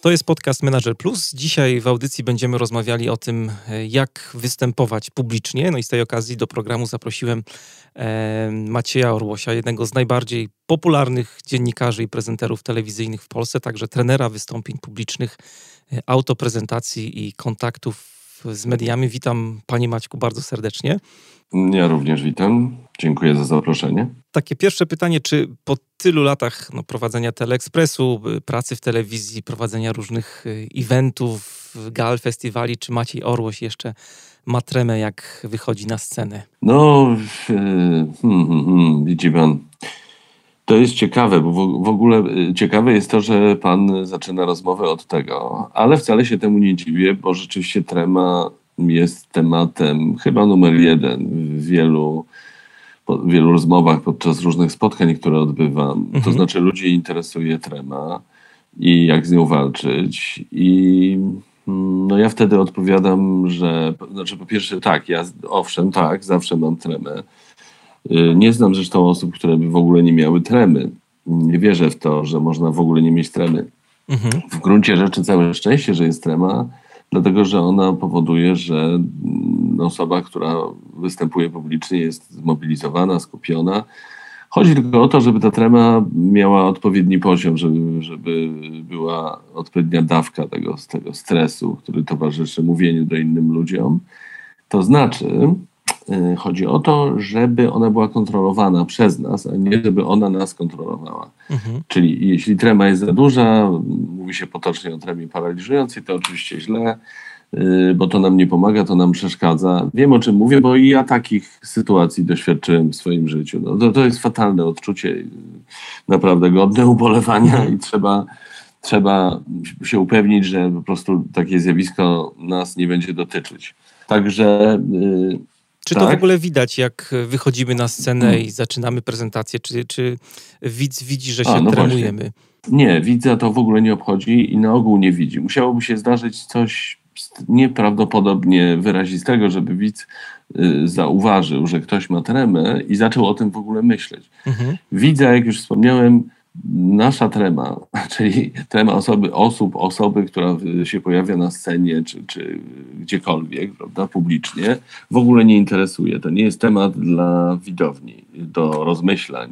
To jest podcast Manager Plus. Dzisiaj w audycji będziemy rozmawiali o tym, e, jak występować publicznie. No i z tej okazji do programu zaprosiłem e, Macieja Orłosia, jednego z najbardziej popularnych dziennikarzy i prezenterów telewizyjnych w Polsce, także trenera wystąpień publicznych, e, autoprezentacji i kontaktów z mediami. Witam Panie Maćku bardzo serdecznie. Ja również witam. Dziękuję za zaproszenie. Takie pierwsze pytanie, czy po tylu latach no, prowadzenia Teleekspresu, y, pracy w telewizji, prowadzenia różnych y, eventów, gal, festiwali, czy Maciej Orłoś jeszcze ma tremę, jak wychodzi na scenę? No, hmm, hmm, hmm, widzi pan, to jest ciekawe, bo w, w ogóle y, ciekawe jest to, że pan zaczyna rozmowę od tego, ale wcale się temu nie dziwię, bo rzeczywiście trema jest tematem chyba numer jeden w wielu, w wielu rozmowach podczas różnych spotkań, które odbywam. Mhm. To znaczy ludzi interesuje trema i jak z nią walczyć i no ja wtedy odpowiadam, że znaczy po pierwsze tak, ja owszem, tak, zawsze mam tremę. Y, nie znam zresztą osób, które by w ogóle nie miały tremy. Nie wierzę w to, że można w ogóle nie mieć tremy. Mhm. W gruncie rzeczy całe szczęście, że jest trema, dlatego że ona powoduje, że mm, osoba, która występuje publicznie, jest zmobilizowana, skupiona. Chodzi tylko o to, żeby ta trema miała odpowiedni poziom, żeby, żeby była odpowiednia dawka tego, tego stresu, który towarzyszy mówieniu do innym ludziom. To znaczy, chodzi o to, żeby ona była kontrolowana przez nas, a nie żeby ona nas kontrolowała. Mhm. Czyli jeśli trema jest za duża, mówi się potocznie o tremie paraliżującej, to oczywiście źle, y, bo to nam nie pomaga, to nam przeszkadza. Wiem o czym mówię, bo i ja takich sytuacji doświadczyłem w swoim życiu. No, to, to jest fatalne odczucie, y, naprawdę godne ubolewania i trzeba, trzeba się upewnić, że po prostu takie zjawisko nas nie będzie dotyczyć. Także y, czy tak? to w tak. ogóle widać, jak wychodzimy na scenę hmm. i zaczynamy prezentację? Czy, czy widz widzi, że się A, no trenujemy? Właśnie. Nie, widza to w ogóle nie obchodzi i na ogół nie widzi. Musiałoby się zdarzyć coś nieprawdopodobnie wyrazistego, żeby widz y, zauważył, że ktoś ma tremę i zaczął o tym w ogóle myśleć. Mhm. Widza, jak już wspomniałem, nasza trema, czyli trema osoby, osób, osoby, która się pojawia na scenie czy, czy gdziekolwiek, prawda, publicznie, w ogóle nie interesuje. To nie jest temat dla widowni, do rozmyślań.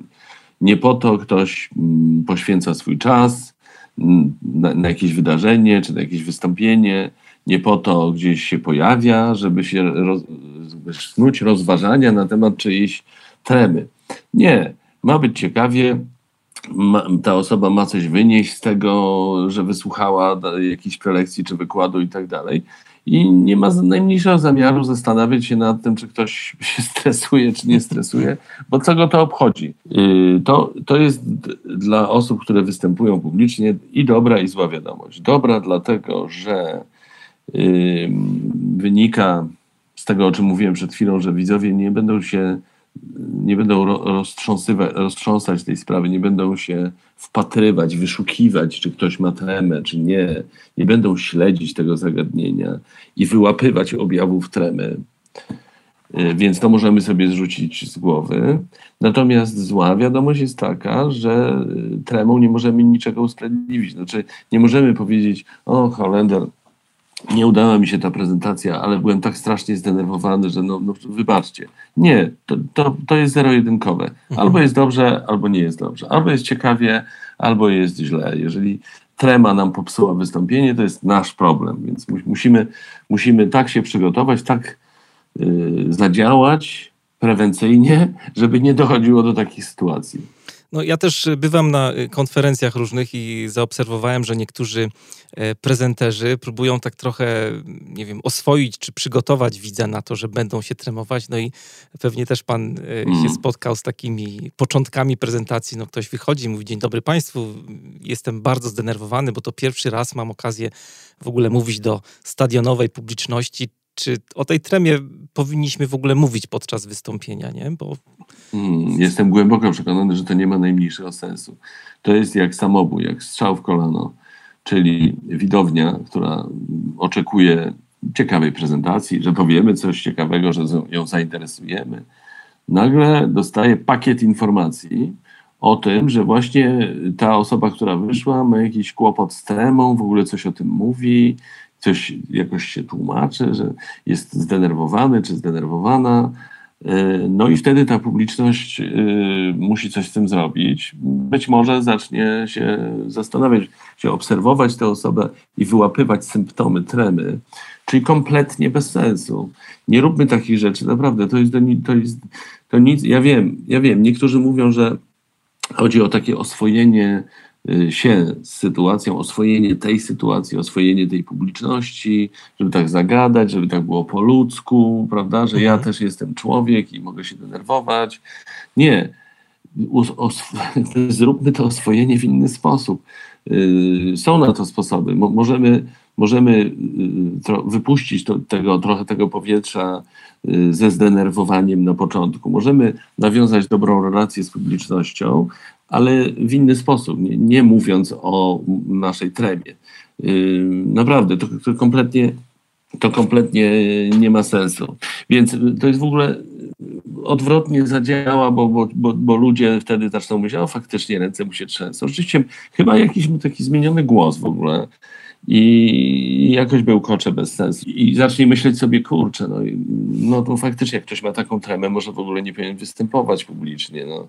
Nie po to ktoś mm, poświęca swój czas mm, na, na jakieś wydarzenie czy na jakieś wystąpienie. Nie po to gdzieś się pojawia, żeby się roz, snuć rozważania na temat czyjejś tremy. Nie. Ma być ciekawie, ma, ta osoba ma coś wynieść z tego, że wysłuchała jakiejś prelekcji czy wykładu i tak dalej. I nie ma najmniejszego zamiaru zastanawiać się nad tym, czy ktoś się stresuje, czy nie stresuje, bo co go to obchodzi. Y, to, to jest dla osób, które występują publicznie i dobra, i zła wiadomość. Dobra, dlatego że wynika z tego, o czym mówiłem przed chwilą, że widzowie nie będą się nie będą roztrząsać tej sprawy, nie będą się wpatrywać, wyszukiwać, czy ktoś ma tremę, czy nie. Nie będą śledzić tego zagadnienia i wyłapywać objawów tremy. Y, więc to możemy sobie zrzucić z głowy. Natomiast zła wiadomość jest taka, że tremą nie możemy niczego usprawiedliwić. Znaczy, nie możemy powiedzieć, o Holender, nie udała mi się ta prezentacja, ale byłem tak strasznie zdenerwowany, że no, no wybaczcie. Nie, to, to, to jest zero-jedynkowe. Mhm. Albo jest dobrze, albo nie jest dobrze. Albo jest ciekawie, albo jest źle. Jeżeli trema nam popsuła wystąpienie, to jest nasz problem, więc musimy, musimy tak się przygotować, tak yy, zadziałać prewencyjnie, żeby nie dochodziło do takich sytuacji. No, ja też bywam na y, konferencjach różnych i zaobserwowałem, że niektórzy e, prezenterzy próbują tak trochę, nie wiem, oswoić czy przygotować widza na to, że będą się tremować. No i pewnie też pan mm. się spotkał z takimi początkami prezentacji. No, ktoś wychodzi i mówi: Dzień dobry Państwu, jestem bardzo zdenerwowany, bo to pierwszy raz mam okazję w ogóle mówić do stadionowej publiczności czy o tej tremie powinniśmy w ogóle mówić podczas wystąpienia, nie? Bo... Hmm, jestem głęboko przekonany, że to nie ma najmniejszego sensu. To jest jak samobój, jak strzał w kolano, czyli widownia, która oczekuje ciekawej prezentacji, że powiemy coś ciekawego, że ją zainteresujemy. Nagle dostaje pakiet informacji, o tym, że właśnie ta osoba, która wyszła, ma jakiś kłopot z temą, w ogóle coś o tym mówi, coś jakoś się tłumaczy, że jest zdenerwowany czy zdenerwowana. E, no i wtedy ta publiczność e, musi coś z tym zrobić. Być może zacznie się zastanawiać, się obserwować tę osobę i wyłapywać symptomy tremy, czyli kompletnie bez sensu. Nie róbmy takich rzeczy, naprawdę. To jest, to jest to nic. Ja wiem, ja wiem. Niektórzy mówią, że Chodzi o takie oswojenie się z sytuacją, oswojenie tej sytuacji, oswojenie tej publiczności, żeby tak zagadać, żeby tak było po ludzku, prawda, że ja mhm. też jestem człowiek i mogę się denerwować. Nie. zróbmy to oswojenie w inny sposób. Y, są na to sposoby. możemy możemy y, wypuścić to, tego, trochę tego powietrza y, ze zdenerwowaniem na początku. Możemy nawiązać dobrą relację z publicznością, ale w inny sposób, nie, nie mówiąc o naszej tremie. Y, naprawdę, to, to, kompletnie, to kompletnie nie ma sensu. Więc to jest w ogóle odwrotnie zadziała, bo, bo, bo, bo ludzie wtedy zaczną myśleć, o faktycznie ręce mu się trzęsą. Oczywiście chyba jakiś taki zmieniony głos w ogóle i jakoś bełkocze bez sensu. I zacznie myśleć sobie, kurczę, no, no to faktycznie jak ktoś ma taką tremę, może w ogóle nie powinien występować publicznie. No,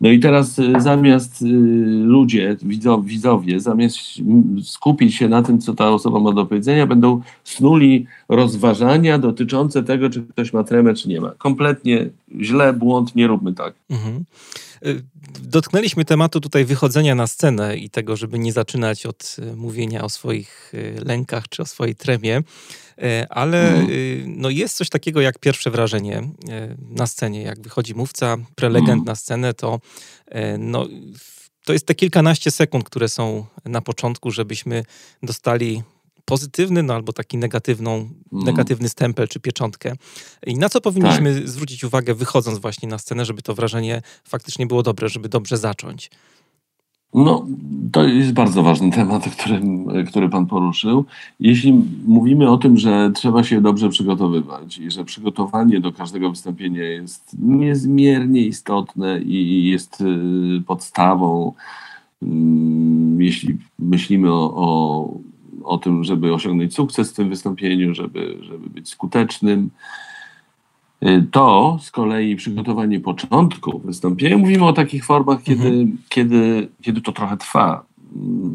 no i teraz y, zamiast y, ludzie, widzowie, zamiast skupić się na tym, co ta osoba ma do powiedzenia, będą snuli rozważania dotyczące tego, czy ktoś ma tremę, czy nie ma. Kompletnie źle, błąd, nie róbmy tak. Mhm. Y, dotknęliśmy tematu tutaj wychodzenia na scenę i tego, żeby nie zaczynać od y, mówienia o swoich y, lękach czy o swojej tremie, ale mhm. no jest coś takiego jak pierwsze wrażenie na scenie. Jak wychodzi mówca, prelegent mhm. na scenę, to no, to jest te kilkanaście sekund, które są na początku, żebyśmy dostali pozytywny, no albo taki negatywną, mm. negatywny stempel czy pieczątkę. I na co powinniśmy tak. zwrócić uwagę, wychodząc właśnie na scenę, żeby to wrażenie faktycznie było dobre, żeby dobrze zacząć? No, to jest bardzo ważny temat, który, który Pan poruszył. Jeśli mówimy o tym, że trzeba się dobrze przygotowywać i że przygotowanie do każdego wystąpienia jest niezmiernie istotne i jest y, podstawą, mm, jeśli myślimy o, o o tym, żeby osiągnąć sukces w tym wystąpieniu, żeby, żeby być skutecznym. Y, to z kolei przygotowanie początku wystąpienia, mówimy o takich formach, kiedy, mhm. kiedy, kiedy to trochę trwa.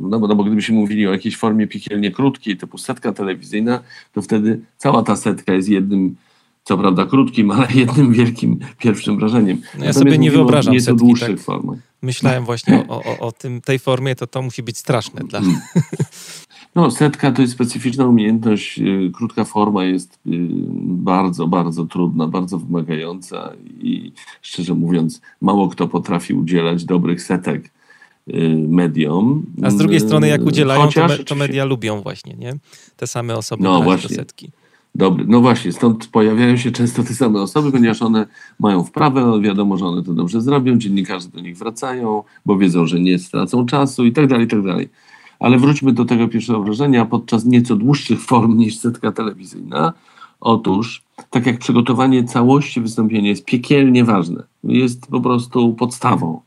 No bo, no bo gdybyśmy mówili o jakiejś formie piekielnie krótkiej, typu setka telewizyjna, to wtedy cała ta setka jest jednym, co prawda krótkim, ale jednym wielkim pierwszym wrażeniem. No ja sobie nie wyobrażam setki, dłuższych tak? formach. Myślałem właśnie o, o, o tym, tej formie, to to musi być straszne dla... No, setka to jest specyficzna umiejętność. Y, krótka forma jest y, bardzo, bardzo trudna, bardzo wymagająca i szczerze mówiąc, mało kto potrafi udzielać dobrych setek y, mediom. A z drugiej strony, jak udzielają, Chociaż, to, to media lubią właśnie, nie? Te same osoby no, właśnie. do setki. Dobry. No właśnie, stąd pojawiają się często te same osoby, ponieważ one mają wprawę, no wiadomo, że one to dobrze zrobią, dziennikarze do nich wracają, bo wiedzą, że nie stracą czasu i tak dalej, i tak dalej. Ale wróćmy do tego pierwszego wrażenia podczas nieco dłuższych form niż setka telewizyjna. Otóż, tak jak przygotowanie całości wystąpienia jest piekielnie ważne, jest po prostu podstawą,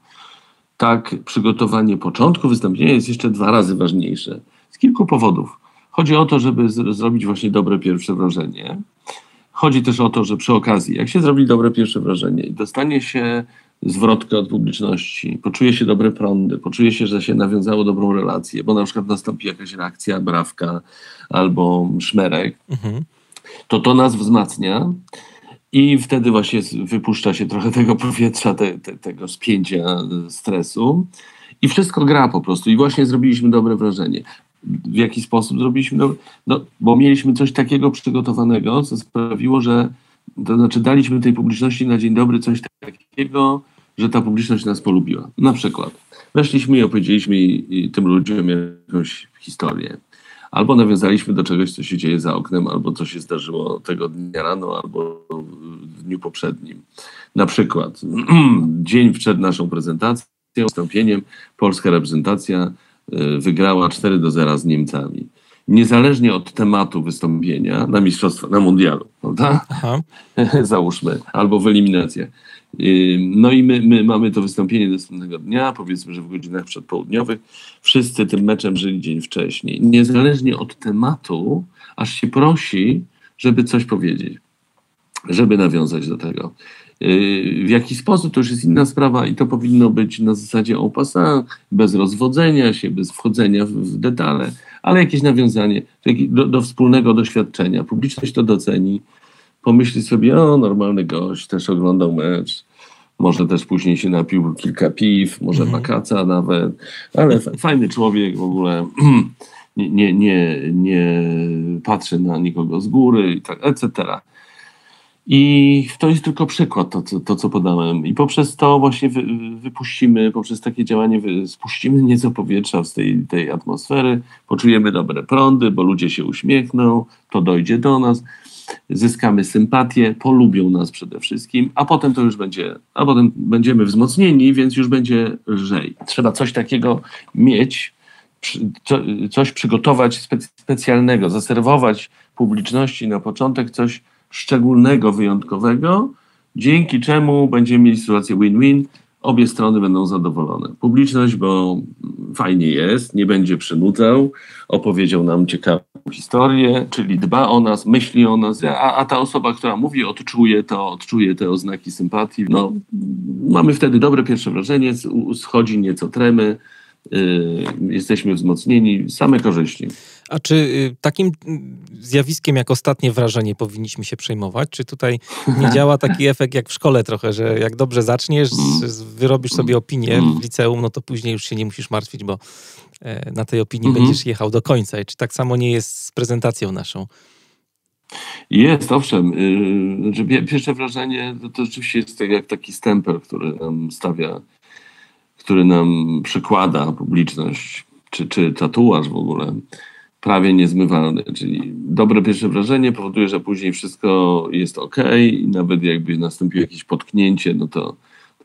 tak przygotowanie początku wystąpienia jest jeszcze dwa razy ważniejsze. Z kilku powodów. Chodzi o to, żeby zrobić właśnie dobre pierwsze wrażenie. Chodzi też o to, że przy okazji, jak się zrobi dobre pierwsze wrażenie i dostanie się zwrotkę od publiczności, poczuje się dobre prądy, poczuje się, że się nawiązało dobrą relację, bo na przykład nastąpi jakaś reakcja, brawka albo szmerek, mhm. to to nas wzmacnia i wtedy właśnie wypuszcza się trochę tego powietrza, te, te, tego spięcia, stresu i wszystko gra po prostu i właśnie zrobiliśmy dobre wrażenie. W jaki sposób zrobiliśmy dobre? No, bo mieliśmy coś takiego przygotowanego, co sprawiło, że to znaczy daliśmy tej publiczności na dzień dobry coś takiego, że ta publiczność nas polubiła. Na przykład weszliśmy i opowiedzieliśmy tym ludziom jakąś historię. albo nawiązaliśmy do czegoś, co się dzieje za oknem, albo co się zdarzyło tego dnia rano, albo w dniu poprzednim. Na przykład dzień przed naszą prezentacją, wystąpieniem, polska reprezentacja y, wygrała 4 do 0 z Niemcami. Niezależnie od tematu wystąpienia na mistrzostwa, na mundialu, prawda? Załóżmy, albo w eliminacjach. No i my, my mamy to wystąpienie następnego dnia, powiedzmy, że w godzinach przedpołudniowych. Wszyscy tym meczem żyli dzień wcześniej. Niezależnie od tematu, aż się prosi, żeby coś powiedzieć, żeby nawiązać do tego. Y, w jaki sposób to już jest inna sprawa i to powinno być na zasadzie en passant, bez rozwodzenia się, bez wchodzenia w, detale, ale jakieś nawiązanie do, do wspólnego doświadczenia. Publiczność to doceni, pomyśli sobie, o, normalny gość, też oglądał mecz, może też później się napił kilka piw, może mhm. makaca nawet, ale fajny człowiek w ogóle, nie, nie, nie, nie patrzy na nikogo z góry, tak, etc. I to jest tylko przykład, to, to, to co podałem. I poprzez to właśnie wy, wypuścimy, poprzez takie działanie wy, spuścimy nieco powietrza z tej, tej atmosfery, poczujemy dobre prądy, bo ludzie się uśmiechną, to dojdzie do nas zyskamy sympatię, polubią nas przede wszystkim, a potem to już będzie, a potem będziemy wzmocnieni, więc już będzie lżej. Trzeba coś takiego mieć, coś przygotować specjalnego, zaserwować publiczności na początek coś szczególnego, wyjątkowego, dzięki czemu będziemy mieli sytuację win-win, obie strony będą zadowolone. Publiczność, bo fajnie jest, nie będzie przynudzał, opowiedział nam ciekawą historię, czyli dba o nas, myśli o nas, a, a ta osoba, która mówi, odczuje to, odczuje te oznaki sympatii. No, mamy wtedy dobre pierwsze wrażenie, schodzi nieco tremy, yy, jesteśmy wzmocnieni, same korzyści. A czy y, takim mm, zjawiskiem jak ostatnie wrażenie powinniśmy się przejmować? Czy tutaj nie działa taki efekt jak w szkole trochę, że jak dobrze zaczniesz, wyrobisz sobie opinię w liceum, no to później już się nie musisz martwić, bo e, na tej opinii mhm. będziesz jechał do końca. I czy tak samo nie jest z prezentacją naszą? Jest, owszem. Y, znaczy, pierwsze wrażenie to, to rzeczywiście jest tak jak taki stempel, który nam stawia, który nam przykłada publiczność, czy, czy tatuaż w ogóle prawie niezmywalny, czyli dobre pierwsze wrażenie powoduje, że później wszystko jest ok i nawet jakby nastąpiło jakieś potknięcie, no to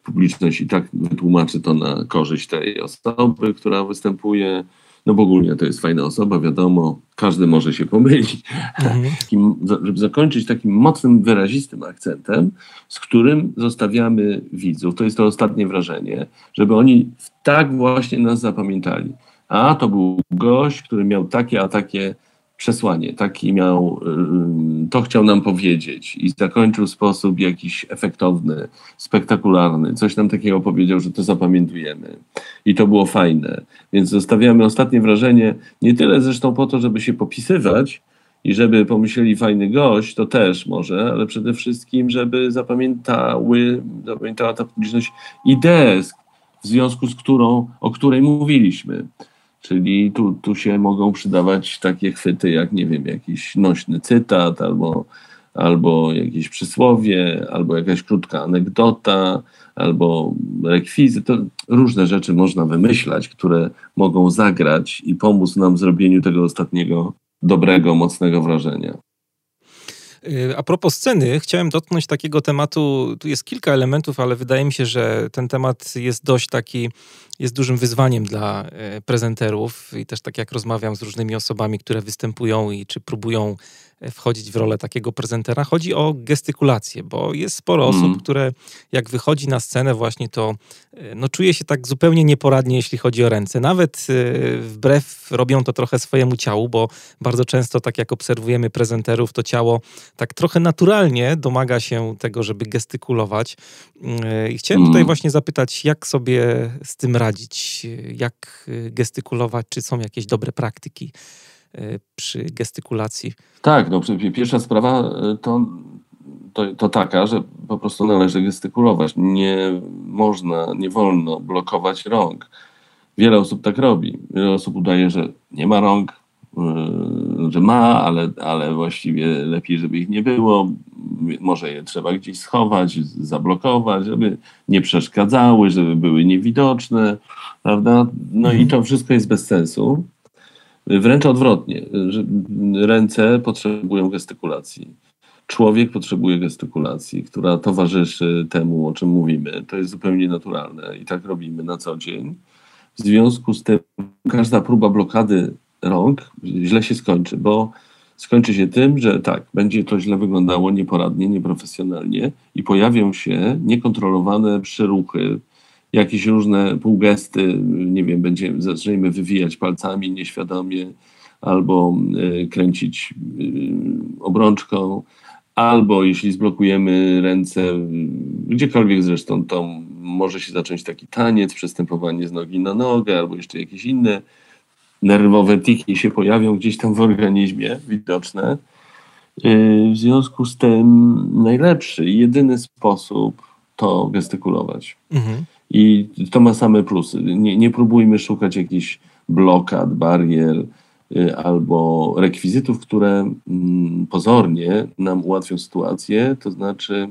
publiczność i tak wytłumaczy to na korzyść tej osoby, która występuje. No bo ogólnie to jest fajna osoba, wiadomo, każdy może się pomylić. Mhm. żeby zakończyć takim mocnym, wyrazistym akcentem, z którym zostawiamy widzów, to jest to ostatnie wrażenie, żeby oni tak właśnie nas zapamiętali a to był gość, który miał takie, a takie przesłanie, taki miał, to chciał nam powiedzieć i zakończył w sposób jakiś efektowny, spektakularny, coś nam takiego powiedział, że to zapamiętujemy. I to było fajne. Więc zostawiamy ostatnie wrażenie, nie tyle zresztą po to, żeby się popisywać i żeby pomyśleli fajny gość, to też może, ale przede wszystkim, żeby zapamiętały, zapamiętała ta publiczność ideę, w związku z którą, o której mówiliśmy. Czyli tu, tu się mogą przydawać takie chwyty jak, nie wiem, jakiś nośny cytat albo, albo jakieś przysłowie, albo jakaś krótka anegdota, albo rekwizyt. To różne rzeczy można wymyślać, które mogą zagrać i pomóc nam w zrobieniu tego ostatniego dobrego, mocnego wrażenia. Y, a propos sceny, chciałem dotknąć takiego tematu. Tu jest kilka elementów, ale wydaje mi się, że ten temat jest dość taki jest dużym wyzwaniem dla e, prezenterów i też tak jak rozmawiam z różnymi osobami, które występują i czy próbują wchodzić w rolę takiego prezentera, chodzi o gestykulację, bo jest sporo mm. osób, które jak wychodzi na scenę właśnie to e, no, czuje się tak zupełnie nieporadnie, jeśli chodzi o ręce. Nawet wbrew robią to trochę swojemu ciału, bo bardzo często tak jak obserwujemy prezenterów, to ciało tak trochę naturalnie domaga się tego, żeby gestykulować. I chciałem tutaj mm. właśnie zapytać, jak sobie z tym radzić? jak gestykulować, czy są jakieś dobre praktyki e, przy gestykulacji? Tak, no pierwsza sprawa e, to, to, to taka, że po prostu należy gestykulować. Nie można, nie wolno blokować rąk. Wiele osób tak robi. Wiele osób udaje, że nie ma rąk, e, że ma, ale, ale właściwie lepiej, żeby ich nie było. Może je trzeba gdzieś schować, zablokować, żeby nie przeszkadzały, żeby były niewidoczne, prawda? No mhm. i to wszystko jest bez sensu. Wręcz odwrotnie. Ręce potrzebują gestykulacji. Człowiek potrzebuje gestykulacji, która towarzyszy temu, o czym mówimy. To jest zupełnie naturalne i tak robimy na co dzień. W związku z tym każda próba blokady rąk źle się skończy, bo skończy się tym, że tak, będzie to źle wyglądało nieporadnie, nieprofesjonalnie i pojawią się niekontrolowane przyruchy, jakieś różne półgesty, nie wiem, będziemy, zaczniemy wywijać palcami nieświadomie albo y, kręcić y, obrączką, albo jeśli zblokujemy ręce, gdziekolwiek zresztą, to może się zacząć taki taniec, przestępowanie z nogi na nogę, albo jeszcze jakieś inne nerwowe tiki się pojawią gdzieś tam w organizmie widoczne. Y, w związku z tym najlepszy jedyny sposób to gestykulować. Mhm. I to ma same plusy. Nie, nie próbujmy szukać jakichś blokad, barier y, albo rekwizytów, które mm, pozornie nam ułatwią sytuację, to znaczy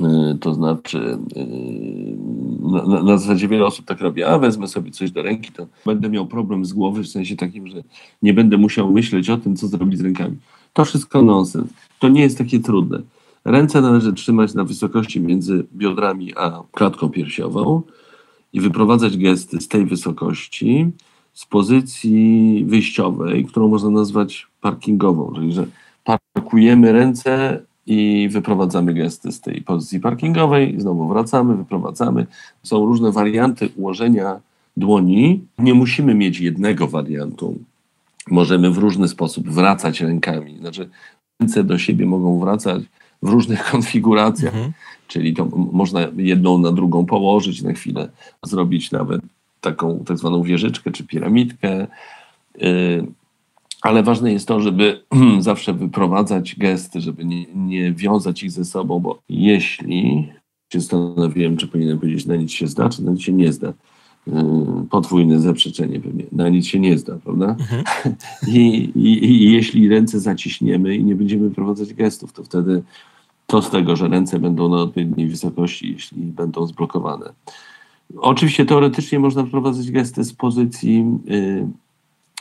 y, to znaczy, na, na, zasadzie wiele osób tak robi, a wezmę sobie coś do ręki, to będę miał problem z głowy, w sensie takim, że nie będę musiał myśleć o tym, co zrobić z rękami. To wszystko nonsens. To nie jest takie trudne. Ręce należy trzymać na wysokości między biodrami a klatką piersiową i wyprowadzać gesty z tej wysokości z pozycji wyjściowej, którą można nazwać parkingową, czyli że parkujemy ręce i wyprowadzamy gesty z tej pozycji parkingowej, znowu wracamy, wyprowadzamy. Są różne warianty ułożenia dłoni. Nie musimy mieć jednego wariantu. Możemy w różny sposób wracać rękami. Znaczy, ręce do siebie mogą wracać w różnych konfiguracjach, mhm. czyli to można jedną na drugą położyć na chwilę, zrobić nawet taką tak zwaną wieżyczkę czy piramidkę. Y, ale ważne jest to, żeby zawsze wyprowadzać gesty, żeby nie, nie wiązać ich ze sobą, bo jeśli się zastanowiłem, czy powinienem powiedzieć, na nic się zda, czy na nic się nie zda. Y, podwójne zaprzeczenie pewnie. Na nic się nie zda, prawda? Mhm. I, i, I jeśli ręce zaciśniemy i nie będziemy prowadzać gestów, to wtedy to z tego, że ręce będą na odpowiedniej wysokości, jeśli będą zblokowane. Oczywiście teoretycznie można wprowadzać gesty z pozycji y,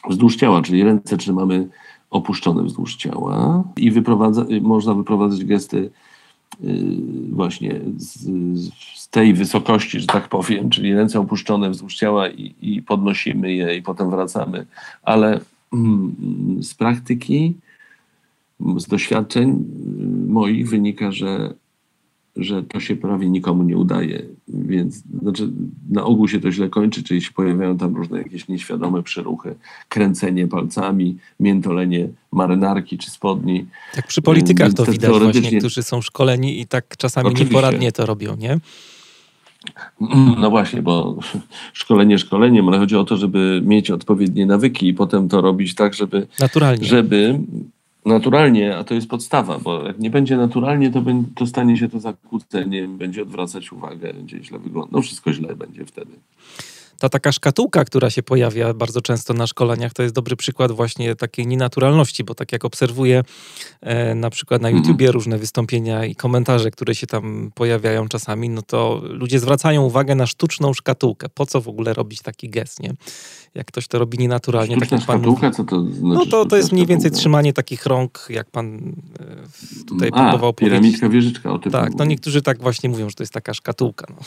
wzdłuż ciała, czyli ręce trzymamy opuszczone wzdłuż ciała i wyprowadza, można wyprowadzać gesty y, właśnie z, z, tej wysokości, że tak powiem, czyli ręce opuszczone wzdłuż ciała i, i podnosimy je i potem wracamy. Ale mm, z praktyki, z doświadczeń y, moich wynika, że że to się prawie nikomu nie udaje. Więc znaczy, na ogół się to źle kończy, czyli się pojawiają tam różne jakieś nieświadome przeruchy, kręcenie palcami, miętolenie marynarki czy spodni. Tak przy politykach to widać teoretycznie... właśnie, którzy są szkoleni i tak czasami Oczywiście. nieporadnie to robią, nie? No właśnie, bo szkolenie szkoleniem, ale chodzi o to, żeby mieć odpowiednie nawyki i potem to robić tak, żeby, Naturalnie. żeby naturalnie, a to jest podstawa, bo jak nie będzie naturalnie, to, będzie, to stanie się to zakłóceniem, będzie odwracać uwagę, będzie źle wyglądać. No wszystko źle będzie wtedy ta taka szkatułka, która się pojawia bardzo często na szkoleniach, to jest dobry przykład właśnie takiej nienaturalności, bo tak jak obserwuję e, na przykład na mhm. YouTubie różne wystąpienia i komentarze, które się tam pojawiają czasami, no to ludzie zwracają uwagę na sztuczną szkatułkę. Po co w ogóle robić taki gest, nie? Jak ktoś to robi nienaturalnie. Sztuczna tak jak pan szkatułka? Co to znaczy No to, to jest mniej więcej trzymanie takich rąk, jak pan e, tutaj A, próbował powiedzieć. piramidzka wieżyczka. O tym tak, no niektórzy tak właśnie mówią, że to jest taka szkatułka. No,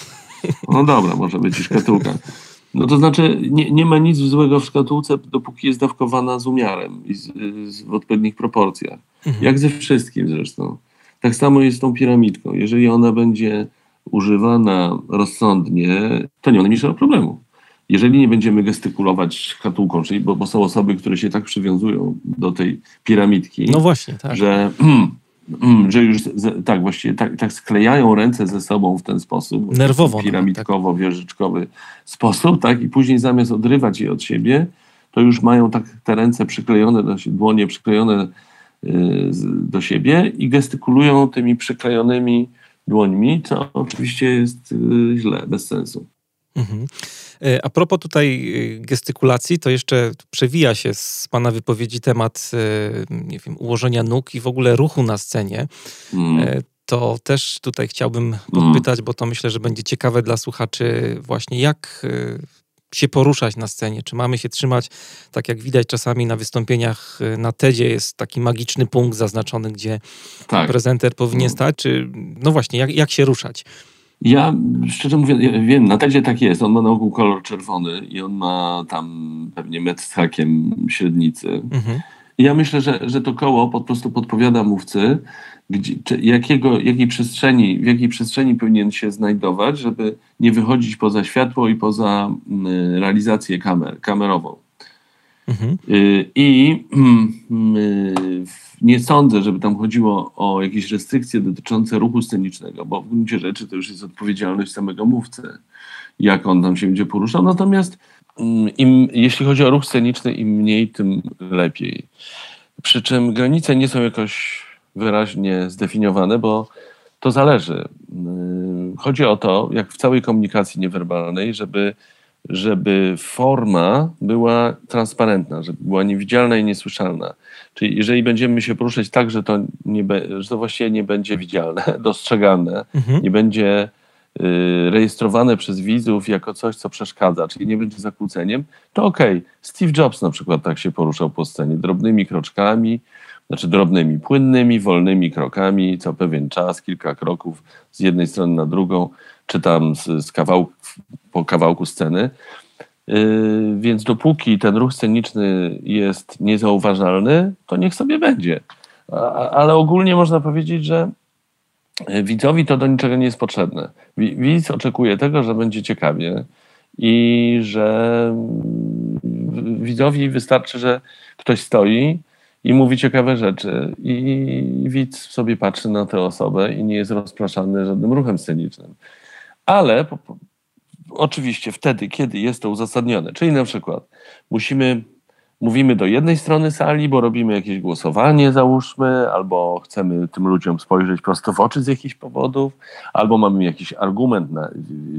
no dobra, może być i szkatułka. No to znaczy nie, nie ma nic złego w szkatułce, dopóki jest dawkowana z umiarem i z, z, w odpowiednich proporcjach. Mhm. Jak ze wszystkim zresztą. Tak samo jest z tą piramidką. Jeżeli ona będzie używana rozsądnie, to nie ma najmniejszego problemu. Jeżeli nie będziemy gestykulować szkatułką, czyli bo, bo, są osoby, które się tak przywiązują do tej piramidki, no właśnie, tak. że że już tak właściwie tak, tak sklejają ręce ze sobą w ten sposób. Nerwowo. Piramidkowo-wieżyczkowy tak. sposób, tak? I później zamiast odrywać je od siebie, to już mają tak te ręce przyklejone do siebie, dłonie przyklejone y, do siebie i gestykulują tymi przyklejonymi dłońmi, co oczywiście jest y, źle, bez sensu. Mhm. E, a propos tutaj e, gestykulacji, to jeszcze przewija się z Pana wypowiedzi temat e, nie wiem, ułożenia nóg i w ogóle ruchu na scenie. Mm. To też tutaj chciałbym mm. podpytać, bo to myślę, że będzie ciekawe dla słuchaczy właśnie jak się poruszać na scenie? Czy mamy się trzymać, tak jak widać czasami na wystąpieniach na TEDzie jest taki magiczny punkt zaznaczony, gdzie tak. prezenter powinien mm. stać? Czy no właśnie, jak, jak się ruszać? Ja szczerze mówiąc, ja wiem, na TEDzie tak jest. On ma na ogół kolor czerwony i on ma tam pewnie metr z hakiem średnicy. Mhm. Ja myślę, że, że to koło po prostu podpowiada mówcy, gdzie, jakiego, jakiej przestrzeni, w jakiej przestrzeni powinien się znajdować, żeby nie wychodzić poza światło i poza y, realizację kamer, kamerową. Mhm. Y, I y, nie sądzę, żeby tam chodziło o jakieś restrykcje dotyczące ruchu scenicznego, bo w gruncie rzeczy to już jest odpowiedzialność samego mówcy, jak on tam się będzie poruszał. Natomiast mm, im, jeśli chodzi o ruch sceniczny, im mniej, tym lepiej. Przy czym granice nie są jakoś wyraźnie zdefiniowane, bo to zależy. Yy, chodzi o to, jak w całej komunikacji niewerbalnej, żeby, żeby forma była transparentna, żeby była niewidzialna i niesłyszalna. Czyli jeżeli będziemy się poruszać tak, że to, nie, że to właściwie nie będzie widzialne, dostrzegalne, mhm. nie będzie y, rejestrowane przez widzów jako coś, co przeszkadza, czyli nie będzie zakłóceniem, to okej. Okay. Steve Jobs na przykład tak się poruszał po scenie, drobnymi kroczkami, znaczy drobnymi, płynnymi, wolnymi krokami, co pewien czas, kilka kroków z jednej strony na drugą, czy tam z, z kawałku, po kawałku sceny. Yy, więc dopóki ten ruch sceniczny jest niezauważalny, to niech sobie będzie. Ale ogólnie można powiedzieć, że widzowi to do niczego nie jest potrzebne. Widz oczekuje tego, że będzie ciekawie i że widzowi wystarczy, że ktoś stoi i mówi ciekawe rzeczy i widz sobie patrzy na tę osobę i nie jest rozpraszany żadnym ruchem scenicznym. Ale oczywiście wtedy, kiedy jest to uzasadnione, czyli na przykład musimy, mówimy do jednej strony sali, bo robimy jakieś głosowanie, załóżmy, albo chcemy tym ludziom spojrzeć prosto w oczy z jakichś powodów, albo mamy jakiś argument na,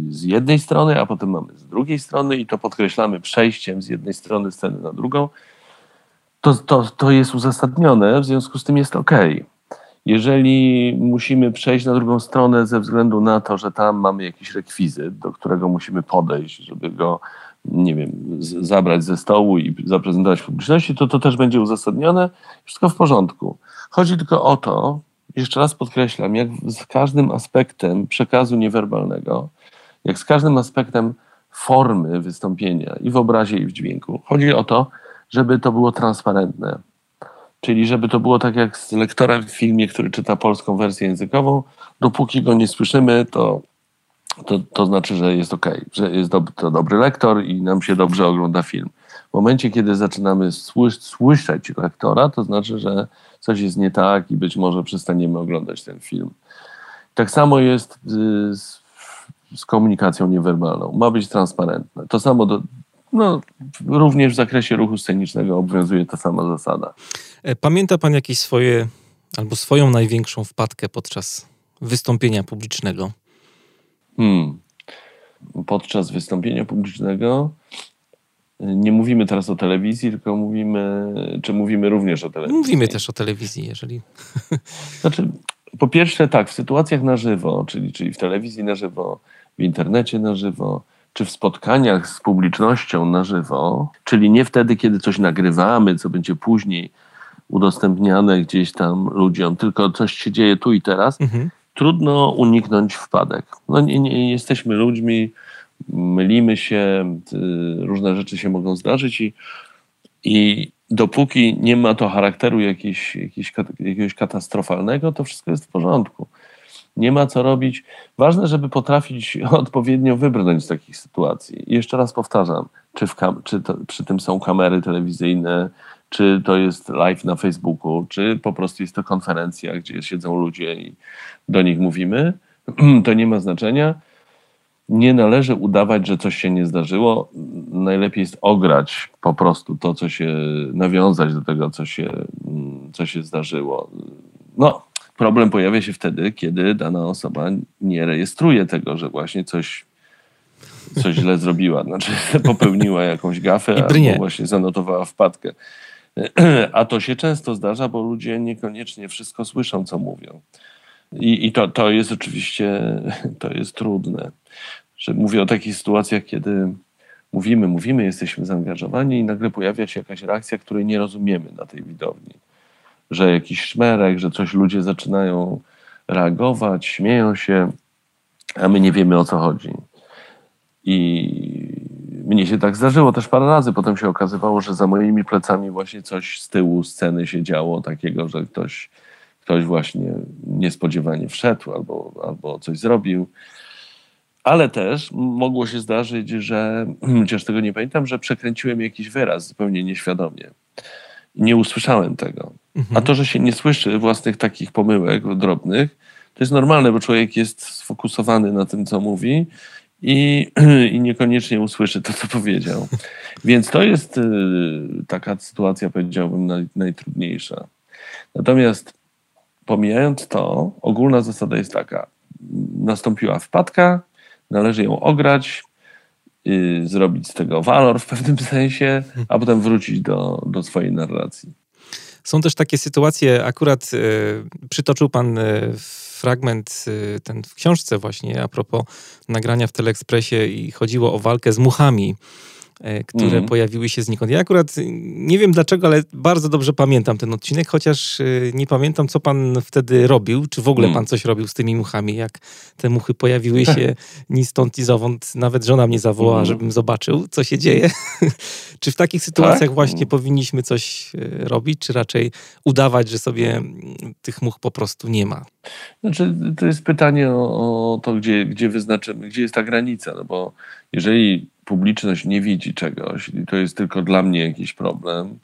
z jednej strony, a potem mamy z drugiej strony i to podkreślamy przejściem z jednej strony sceny na drugą to, to, to jest uzasadnione, w związku z tym jest ok. Jeżeli musimy przejść na drugą stronę ze względu na to, że tam mamy jakiś rekwizyt, do którego musimy podejść, żeby go, nie wiem, zabrać ze stołu i zaprezentować publiczności, to to też będzie uzasadnione. Wszystko w porządku. Chodzi tylko o to, jeszcze raz podkreślam, jak z każdym aspektem przekazu niewerbalnego, jak z każdym aspektem formy wystąpienia i w obrazie, i w dźwięku, chodzi o to, żeby to było transparentne. Czyli żeby to było tak jak z lektorem w filmie, który czyta polską wersję językową, dopóki go nie słyszymy, to, to, to znaczy, że jest ok, że jest do, to dobry lektor i nam się dobrze ogląda film. W momencie, kiedy zaczynamy słys słyszeć lektora, to znaczy, że coś jest nie tak i być może przestaniemy oglądać ten film. Tak samo jest z, z komunikacją niewerbalną. Ma być transparentne. To samo do, no, również w zakresie ruchu scenicznego obowiązuje ta sama zasada. E, pamięta pan jakieś swoje albo swoją największą wpadkę podczas wystąpienia publicznego? Hmm. Podczas wystąpienia publicznego nie mówimy teraz o telewizji, tylko mówimy, czy mówimy również o telewizji? Mówimy też o telewizji, jeżeli. Znaczy, po pierwsze, tak, w sytuacjach na żywo, czyli, czyli w telewizji na żywo, w internecie na żywo, czy w spotkaniach z publicznością na żywo, czyli nie wtedy, kiedy coś nagrywamy, co będzie później udostępniane gdzieś tam ludziom, tylko coś się dzieje tu i teraz, mhm. trudno uniknąć wpadek. No nie, nie jesteśmy ludźmi, mylimy się, y, różne rzeczy się mogą zdarzyć i, i dopóki nie ma to charakteru jakiś, jakiś, jakiegoś katastrofalnego, to wszystko jest w porządku nie ma co robić. Ważne, żeby potrafić odpowiednio wybrnąć z takich sytuacji. I jeszcze raz powtarzam, czy, czy to, przy tym są kamery telewizyjne, czy to jest live na Facebooku, czy po prostu jest to konferencja, gdzie siedzą ludzie i do nich mówimy, to nie ma znaczenia. Nie należy udawać, że coś się nie zdarzyło. Najlepiej jest ograć po prostu to, co się, nawiązać do tego, co się, co się zdarzyło. No, Problem pojawia się wtedy, kiedy dana osoba nie rejestruje tego, że właśnie coś, coś źle zrobiła. Znaczy popełniła jakąś gafę albo właśnie zanotowała wpadkę. A to się często zdarza, bo ludzie niekoniecznie wszystko słyszą, co mówią. I, i to, to jest oczywiście to jest trudne. Że mówię o takich sytuacjach, kiedy mówimy, mówimy, jesteśmy zaangażowani i nagle pojawia się jakaś reakcja, której nie rozumiemy na tej widowni. Że jakiś szmerek, że coś ludzie zaczynają reagować, śmieją się, a my nie wiemy o co chodzi. I mnie się tak zdarzyło też parę razy. Potem się okazywało, że za moimi plecami właśnie coś z tyłu sceny się działo takiego, że ktoś, ktoś właśnie niespodziewanie wszedł albo, albo coś zrobił. Ale też mogło się zdarzyć, że, chociaż tego nie pamiętam, że przekręciłem jakiś wyraz zupełnie nieświadomie. Nie usłyszałem tego. Mhm. A to, że się nie słyszy własnych takich pomyłek drobnych, to jest normalne, bo człowiek jest sfokusowany na tym, co mówi i, i niekoniecznie usłyszy to, co powiedział. Więc to jest y, taka sytuacja, powiedziałbym, naj, najtrudniejsza. Natomiast pomijając to, ogólna zasada jest taka. Nastąpiła wpadka, należy ją ograć, yy, zrobić z tego walor w pewnym sensie, a potem wrócić do, do swojej narracji. Są też takie sytuacje, akurat yy, przytoczył Pan yy, fragment ten w książce właśnie a propos nagrania w Teleekspresie i chodziło o walkę z muchami. E, które mm. pojawiły się znikąd. Ja akurat nie wiem dlaczego, ale bardzo dobrze pamiętam ten odcinek, chociaż e, nie pamiętam, co pan wtedy robił, czy w ogóle mm. pan coś robił z tymi muchami, jak te muchy pojawiły się ni stąd, ni zowąd. Nawet żona mnie zawołała, mm. żebym zobaczył, co się dzieje. czy w takich sytuacjach tak? właśnie powinniśmy coś e, robić, czy raczej udawać, że sobie tych much po prostu nie ma? Znaczy, to jest pytanie o, o to, gdzie, gdzie wyznaczymy, gdzie jest ta granica, no bo jeżeli publiczność nie widzi czegoś i to jest tylko dla mnie jakiś problem,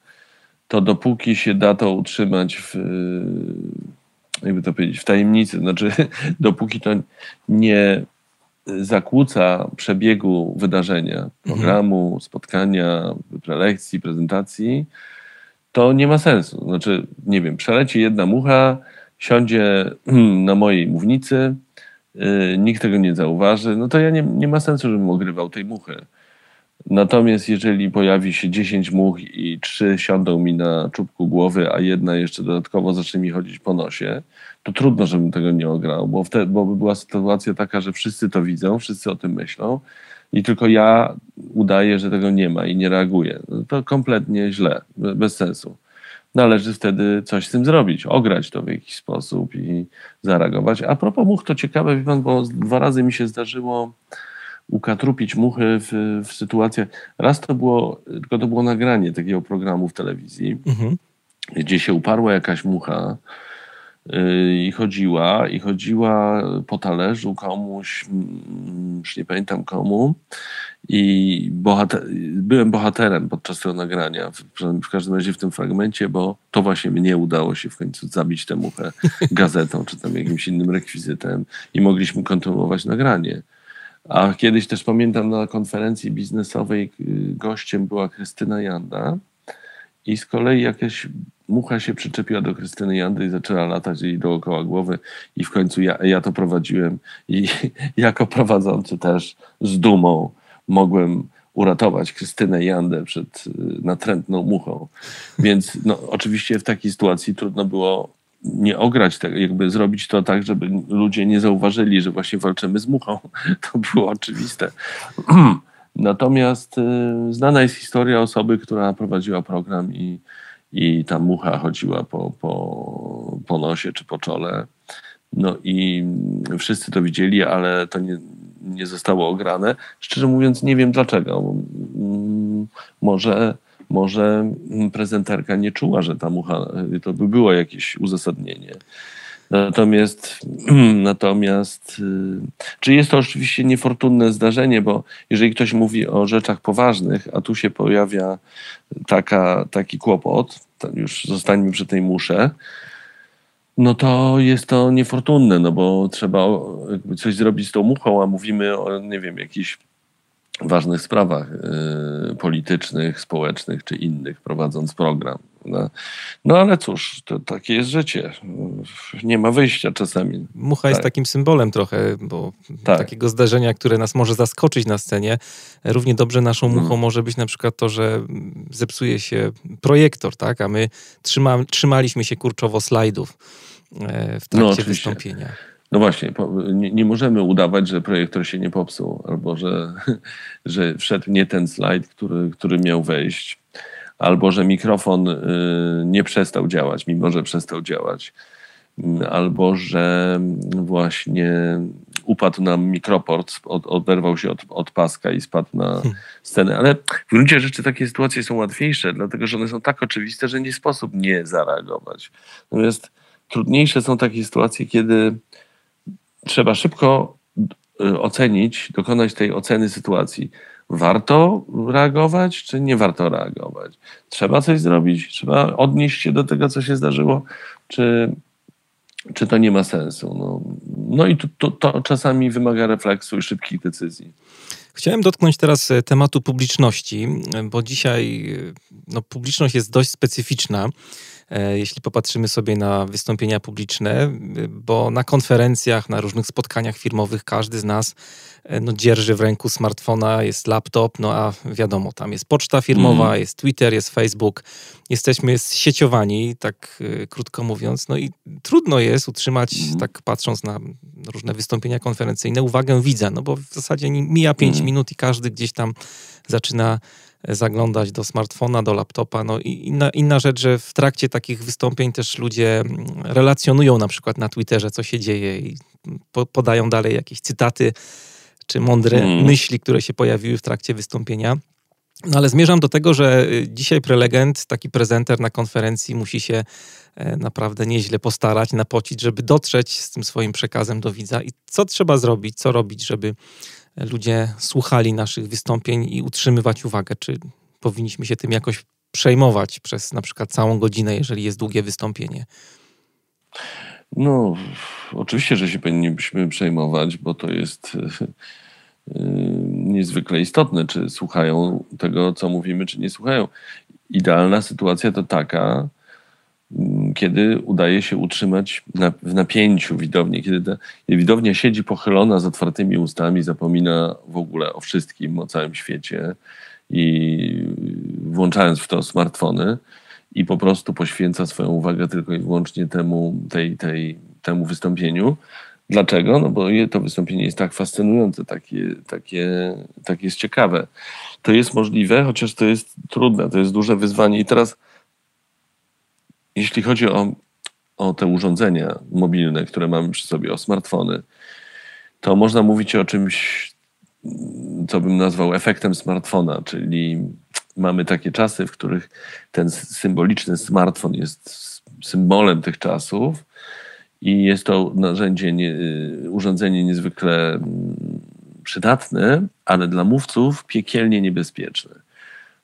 to dopóki się da to utrzymać w, jakby to powiedzieć, w tajemnicy, znaczy dopóki to nie zakłóca przebiegu wydarzenia, mhm. programu, mhm. spotkania, prelekcji, prezentacji, to nie ma sensu. Znaczy, nie wiem, przeleci jedna mucha, siądzie na mojej mównicy, nikt tego nie zauważy, no to ja nie, nie ma sensu, żebym ogrywał tej muchy. Natomiast jeżeli pojawi się 10 much i trzy siądą mi na czubku głowy, a jedna jeszcze dodatkowo zacznie mi chodzić po nosie, to trudno, żebym tego nie ograł, bo, wtedy, bo by była sytuacja taka, że wszyscy to widzą, wszyscy o tym myślą i tylko ja udaję, że tego nie ma i nie reaguję. No to kompletnie źle, bez sensu. Należy wtedy coś z tym zrobić, ograć to w jakiś sposób i zareagować. A propos much, to ciekawe, wie pan, bo dwa razy mi się zdarzyło ukatrupić muchy w, w sytuacjach. Raz to było, tylko to było nagranie takiego programu w telewizji, mhm. gdzie się uparła jakaś mucha yy, i chodziła, i chodziła po talerzu komuś, mm, już nie pamiętam komu, i bohater, byłem bohaterem podczas tego nagrania, w, w, każdym razie w tym fragmencie, bo to właśnie mnie udało się w końcu zabić tę muchę gazetą, czy tam jakimś innym rekwizytem i mogliśmy kontynuować nagranie. A kiedyś też pamiętam na konferencji biznesowej y, gościem była Krystyna Janda i z kolei jakaś mucha się przyczepiła do Krystyny Jandy i zaczęła latać jej dookoła głowy i w końcu ja, ja to prowadziłem i jako prowadzący też z dumą mogłem uratować Krystynę Jandę przed y, natrętną muchą. Więc no, oczywiście w takiej sytuacji trudno było nie ograć tego, jakby zrobić to tak, żeby ludzie nie zauważyli, że właśnie walczymy z muchą. To było oczywiste. Natomiast y, znana jest historia osoby, która prowadziła program i, i ta mucha chodziła po, po, po nosie czy po czole. No i wszyscy to widzieli, ale to nie, nie zostało ograne. Szczerze mówiąc, nie wiem dlaczego. Mm, może może prezenterka nie czuła, że ta mucha, to by było jakieś uzasadnienie. Natomiast, natomiast, y, czy jest to oczywiście niefortunne zdarzenie, bo jeżeli ktoś mówi o rzeczach poważnych, a tu się pojawia taka, taki kłopot, już zostańmy przy tej musze, no to jest to niefortunne, no bo trzeba coś zrobić z tą muchą, a mówimy o, nie wiem, jakiś ważnych sprawach y, politycznych, społecznych czy innych, prowadząc program. No, no ale cóż, to takie jest życie. Nie ma wyjścia czasami. Mucha tak. jest takim symbolem trochę, bo tak. takiego zdarzenia, które nas może zaskoczyć na scenie. Równie dobrze naszą muchą hmm. może być na przykład to, że zepsuje się projektor, tak? A my trzyma, trzymaliśmy się kurczowo slajdów e, w trakcie no, wystąpienia. No właśnie, nie, nie, możemy udawać, że projektor się nie popsuł, albo że, że wszedł nie ten slajd, który, który miał wejść, albo że mikrofon y, nie przestał działać, mimo że przestał działać, mm, albo że właśnie upadł nam mikroport, od, oderwał się od, od paska i spadł na hmm. scenę. Ale w gruncie rzeczy takie sytuacje są łatwiejsze, dlatego że one są tak oczywiste, że nie sposób nie zareagować. Natomiast trudniejsze są takie sytuacje, kiedy trzeba szybko y, ocenić, dokonać tej oceny sytuacji. Warto reagować, czy nie warto reagować? Trzeba coś zrobić? Trzeba odnieść się do tego, co się zdarzyło, czy, czy to nie ma sensu? No, no i to, to, to czasami wymaga refleksu i szybkich decyzji. Chciałem dotknąć teraz e, tematu publiczności, bo dzisiaj e, no, publiczność jest dość specyficzna. E, jeśli popatrzymy sobie na wystąpienia publiczne, bo na konferencjach, na różnych spotkaniach firmowych każdy z nas e, no, dzierży w ręku smartfona, jest laptop, no a wiadomo, tam jest poczta firmowa, mm. jest Twitter, jest Facebook. Jesteśmy sieciowani, tak y, krótko mówiąc, no i trudno jest utrzymać, mm. tak patrząc na różne wystąpienia konferencyjne, uwagę widza, no bo w zasadzie mija 5 mm. minut i każdy gdzieś tam zaczyna zaglądać do smartfona, do laptopa. No i inna, inna rzecz, że w trakcie takich wystąpień też ludzie mm, relacjonują na przykład na Twitterze, co się dzieje i po, podają dalej jakieś cytaty czy mądre hmm. myśli, które się pojawiły w trakcie wystąpienia. No ale zmierzam do tego, że y, dzisiaj prelegent, taki prezenter na konferencji musi się e, naprawdę nieźle postarać, napocić, żeby dotrzeć z tym swoim przekazem do widza. I co trzeba zrobić, co robić, żeby ludzie słuchali naszych wystąpień i utrzymywać uwagę? Czy powinniśmy się tym jakoś przejmować przez na przykład całą godzinę, jeżeli jest długie wystąpienie? No, oczywiście, że się powinniśmy przejmować, bo to jest yy, niezwykle istotne, czy słuchają tego, co mówimy, czy nie słuchają. Idealna sytuacja to taka, kiedy udaje się utrzymać w napięciu widownię, kiedy, ta, widownia siedzi pochylona z otwartymi ustami, zapomina w ogóle o wszystkim, o całym świecie i włączając w to smartfony i po prostu poświęca swoją uwagę tylko i wyłącznie temu, tej, tej, temu wystąpieniu. Dlaczego? No bo to wystąpienie jest tak fascynujące, takie, takie, takie jest ciekawe. To jest możliwe, chociaż to jest trudne, to jest duże wyzwanie. I teraz jeśli chodzi o, o te urządzenia mobilne, które mamy przy sobie, o smartfony, to można mówić o czymś, co bym nazwał efektem smartfona, czyli mamy takie czasy, w których ten symboliczny smartfon jest symbolem tych czasów i jest to narzędzie, nie, urządzenie niezwykle mm, przydatne, ale dla mówców piekielnie niebezpieczne.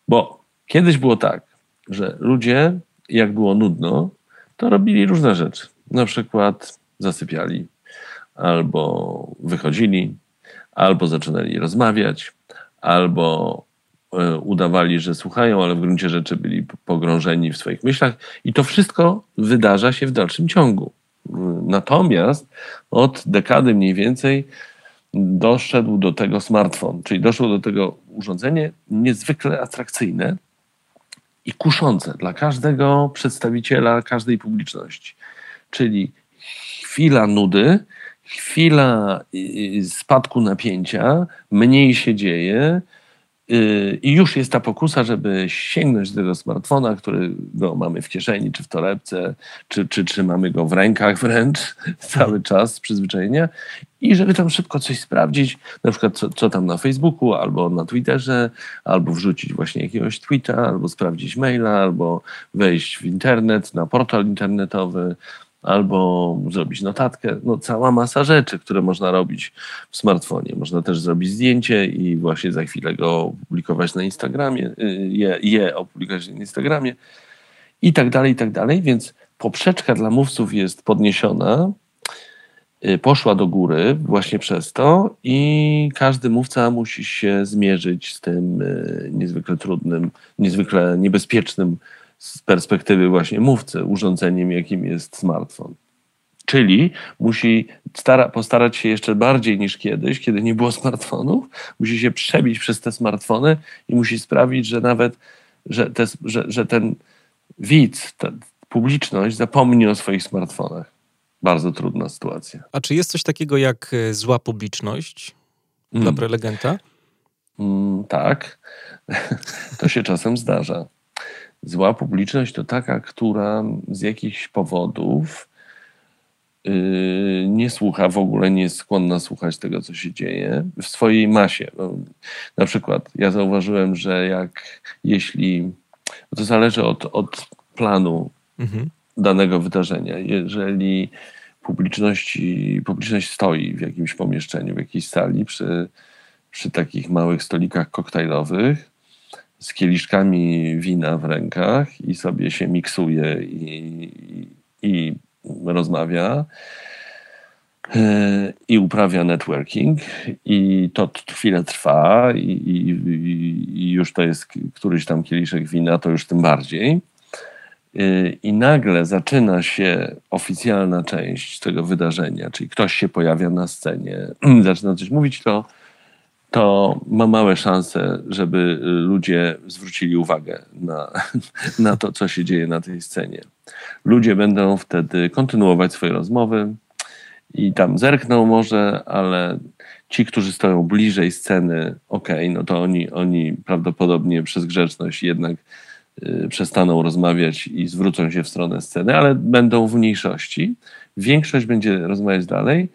Bo kiedyś było tak, że ludzie jak było nudno, to robili różne rzeczy. Na przykład zasypiali, albo wychodzili, albo zaczynali rozmawiać, albo e, udawali, że słuchają, ale w gruncie rzeczy byli pogrążeni w swoich myślach, i to wszystko wydarza się w dalszym ciągu. Natomiast od dekady mniej więcej doszedł do tego smartfon, czyli doszło do tego urządzenie niezwykle atrakcyjne, kuszące dla każdego przedstawiciela każdej publiczności. Czyli chwila nudy, chwila y, y, spadku napięcia, mniej się dzieje, i już jest ta pokusa, żeby sięgnąć do tego smartfona, którego mamy w kieszeni, czy w torebce, czy, czy trzymamy go w rękach wręcz cały czas z przyzwyczajenia i żeby tam szybko coś sprawdzić, na przykład co, co, tam na Facebooku, albo na Twitterze, albo wrzucić właśnie jakiegoś tweeta, albo sprawdzić maila, albo wejść w internet, na portal internetowy, albo zrobić notatkę. No cała masa rzeczy, które można robić w smartfonie. Można też zrobić zdjęcie i właśnie za chwilę go opublikować na Instagramie, y, je, je opublikować na Instagramie i tak dalej, i tak dalej. Więc poprzeczka dla mówców jest podniesiona, Y, poszła do góry właśnie przez to i każdy mówca musi się zmierzyć z tym y, niezwykle trudnym, niezwykle niebezpiecznym z perspektywy właśnie mówcy urządzeniem, jakim jest smartfon. Czyli musi stara, postarać się jeszcze bardziej niż kiedyś, kiedy nie było smartfonów, musi się przebić przez te smartfony i musi sprawić, że nawet, że, te, że, że ten widz, ta publiczność zapomni o swoich smartfonach bardzo trudna sytuacja. A czy jest coś takiego jak e, zła publiczność mm. dla prelegenta? Mm, tak, to się czasem zdarza. Zła publiczność to taka, która z jakichś powodów yy, nie słucha, w ogóle nie jest skłonna słuchać tego, co się dzieje w swojej masie. No, na przykład ja zauważyłem, że jak jeśli, to zależy od, od planu mhm. danego wydarzenia, jeżeli publiczności, publiczność stoi w jakimś pomieszczeniu, w jakiejś sali przy, przy takich małych stolikach koktajlowych, z kieliszkami wina w rękach i sobie się miksuje i, i rozmawia e, i uprawia networking i to chwilę trwa i, i, i, już to jest któryś tam kieliszek wina, to już tym bardziej. E, I nagle zaczyna się oficjalna część tego wydarzenia, czyli ktoś się pojawia na scenie, zaczyna coś mówić, to to ma małe szanse, żeby y, ludzie zwrócili uwagę na, na to, co się dzieje na tej scenie. Ludzie będą wtedy kontynuować swoje rozmowy i tam zerkną może, ale ci, którzy stoją bliżej sceny, okej, okay, no to oni, oni prawdopodobnie przez grzeczność jednak y, przestaną rozmawiać i zwrócą się w stronę sceny, ale będą w mniejszości. Większość będzie rozmawiać dalej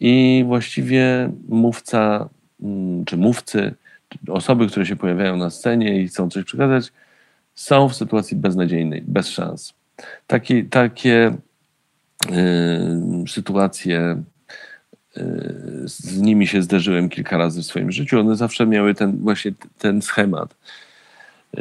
i właściwie mówca czy mówcy, osoby, które się pojawiają na scenie i chcą coś przekazać, są w sytuacji beznadziejnej, bez szans. Taki, takie y, sytuacje y, z nimi się zderzyłem kilka razy w swoim życiu. One zawsze miały ten właśnie ten schemat. Y,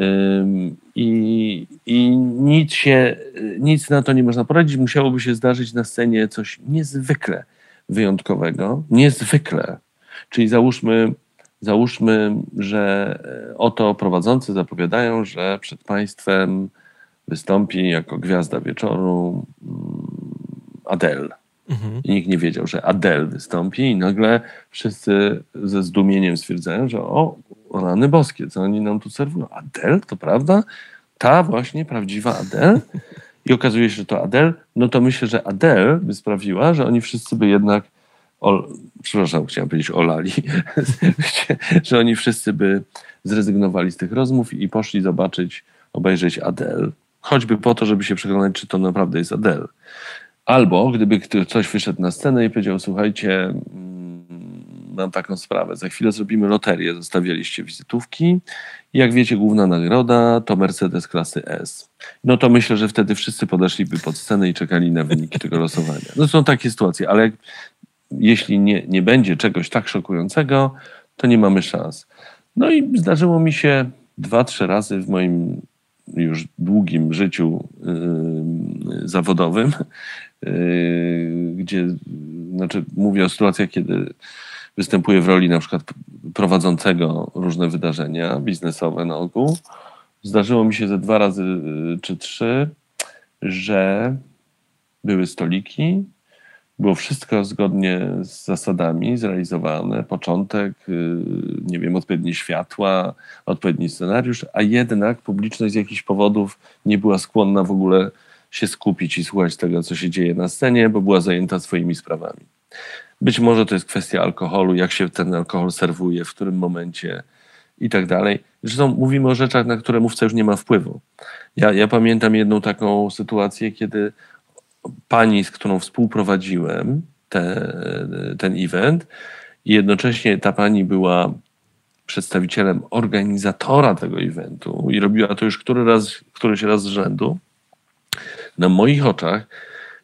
I, I nic się, nic na to nie można poradzić. Musiałoby się zdarzyć na scenie coś niezwykle wyjątkowego, niezwykle Czyli załóżmy, załóżmy, że e, oto prowadzący zapowiadają, że przed państwem wystąpi jako gwiazda wieczoru mm, Adele. Mhm. I nikt nie wiedział, że Adele wystąpi i nagle wszyscy ze zdumieniem stwierdzają, że o, rany boskie, co oni nam tu serwują? Adele, to prawda? Ta właśnie prawdziwa Adele? I okazuje się, że to Adele. No to myślę, że Adele by sprawiła, że oni wszyscy by jednak o, przepraszam, chciałem powiedzieć olali, że oni wszyscy by zrezygnowali z tych rozmów i poszli zobaczyć, obejrzeć Adele, choćby po to, żeby się przekonać, czy to naprawdę jest Adele. Albo gdyby ktoś wyszedł na scenę i powiedział, słuchajcie, mm, mam taką sprawę, za chwilę zrobimy loterię, zostawialiście wizytówki jak wiecie, główna nagroda to Mercedes klasy S. No to myślę, że wtedy wszyscy podeszliby pod scenę i czekali na wyniki tego losowania. No są takie sytuacje, ale jak jeśli nie, nie będzie czegoś tak szokującego, to nie mamy szans. No i zdarzyło mi się dwa, trzy razy w moim już długim życiu yy, zawodowym, yy, gdzie, znaczy mówię o sytuacjach, kiedy występuję w roli na przykład prowadzącego różne wydarzenia biznesowe na ogół. Zdarzyło mi się ze dwa razy yy, czy trzy, że były stoliki, było wszystko zgodnie z zasadami zrealizowane. Początek, y, nie wiem, odpowiednie światła, odpowiedni scenariusz, a jednak publiczność z jakichś powodów nie była skłonna w ogóle się skupić i słuchać tego, co się dzieje na scenie, bo była zajęta swoimi sprawami. Być może to jest kwestia alkoholu, jak się ten alkohol serwuje, w którym momencie i tak dalej. Zresztą mówimy o rzeczach, na które mówca już nie ma wpływu. Ja, ja pamiętam jedną taką sytuację, kiedy pani, z którą współprowadziłem te, ten event i jednocześnie ta pani była przedstawicielem organizatora tego eventu i robiła to już który raz, któryś raz z rzędu, na moich oczach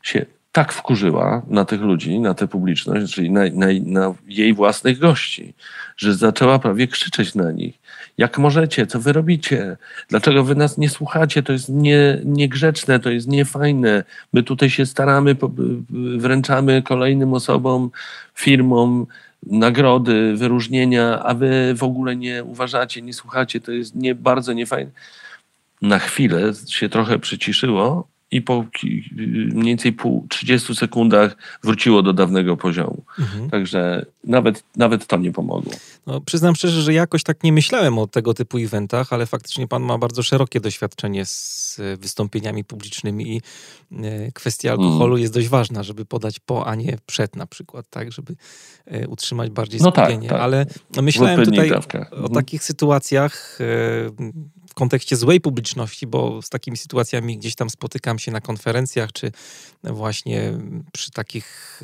się tak wkurzyła na tych ludzi, na tę publiczność, czyli na, na, na, jej własnych gości, że zaczęła prawie krzyczeć na nich. Jak możecie? Co wy robicie? Dlaczego wy nas nie słuchacie? To jest nie, niegrzeczne, to jest niefajne. My tutaj się staramy, wręczamy kolejnym osobom, firmom nagrody, wyróżnienia, a wy w ogóle nie uważacie, nie słuchacie. To jest nie, bardzo niefajne. Na chwilę się trochę przyciszyło, i po mniej więcej pół, 30 sekundach wróciło do dawnego poziomu. Mhm. Także nawet, nawet to nie pomogło. No, przyznam szczerze, że jakoś tak nie myślałem o tego typu eventach, ale faktycznie pan ma bardzo szerokie doświadczenie z wystąpieniami publicznymi i e, kwestia mm. alkoholu mm. jest dość ważna, żeby podać po, a nie przed na przykład, tak, żeby e, utrzymać bardziej skupienie. No tak, tak. Ale myślałem tutaj o, o mhm. takich sytuacjach w kontekście złej publiczności, bo z takimi sytuacjami gdzieś tam spotykam się na konferencjach, czy właśnie przy takich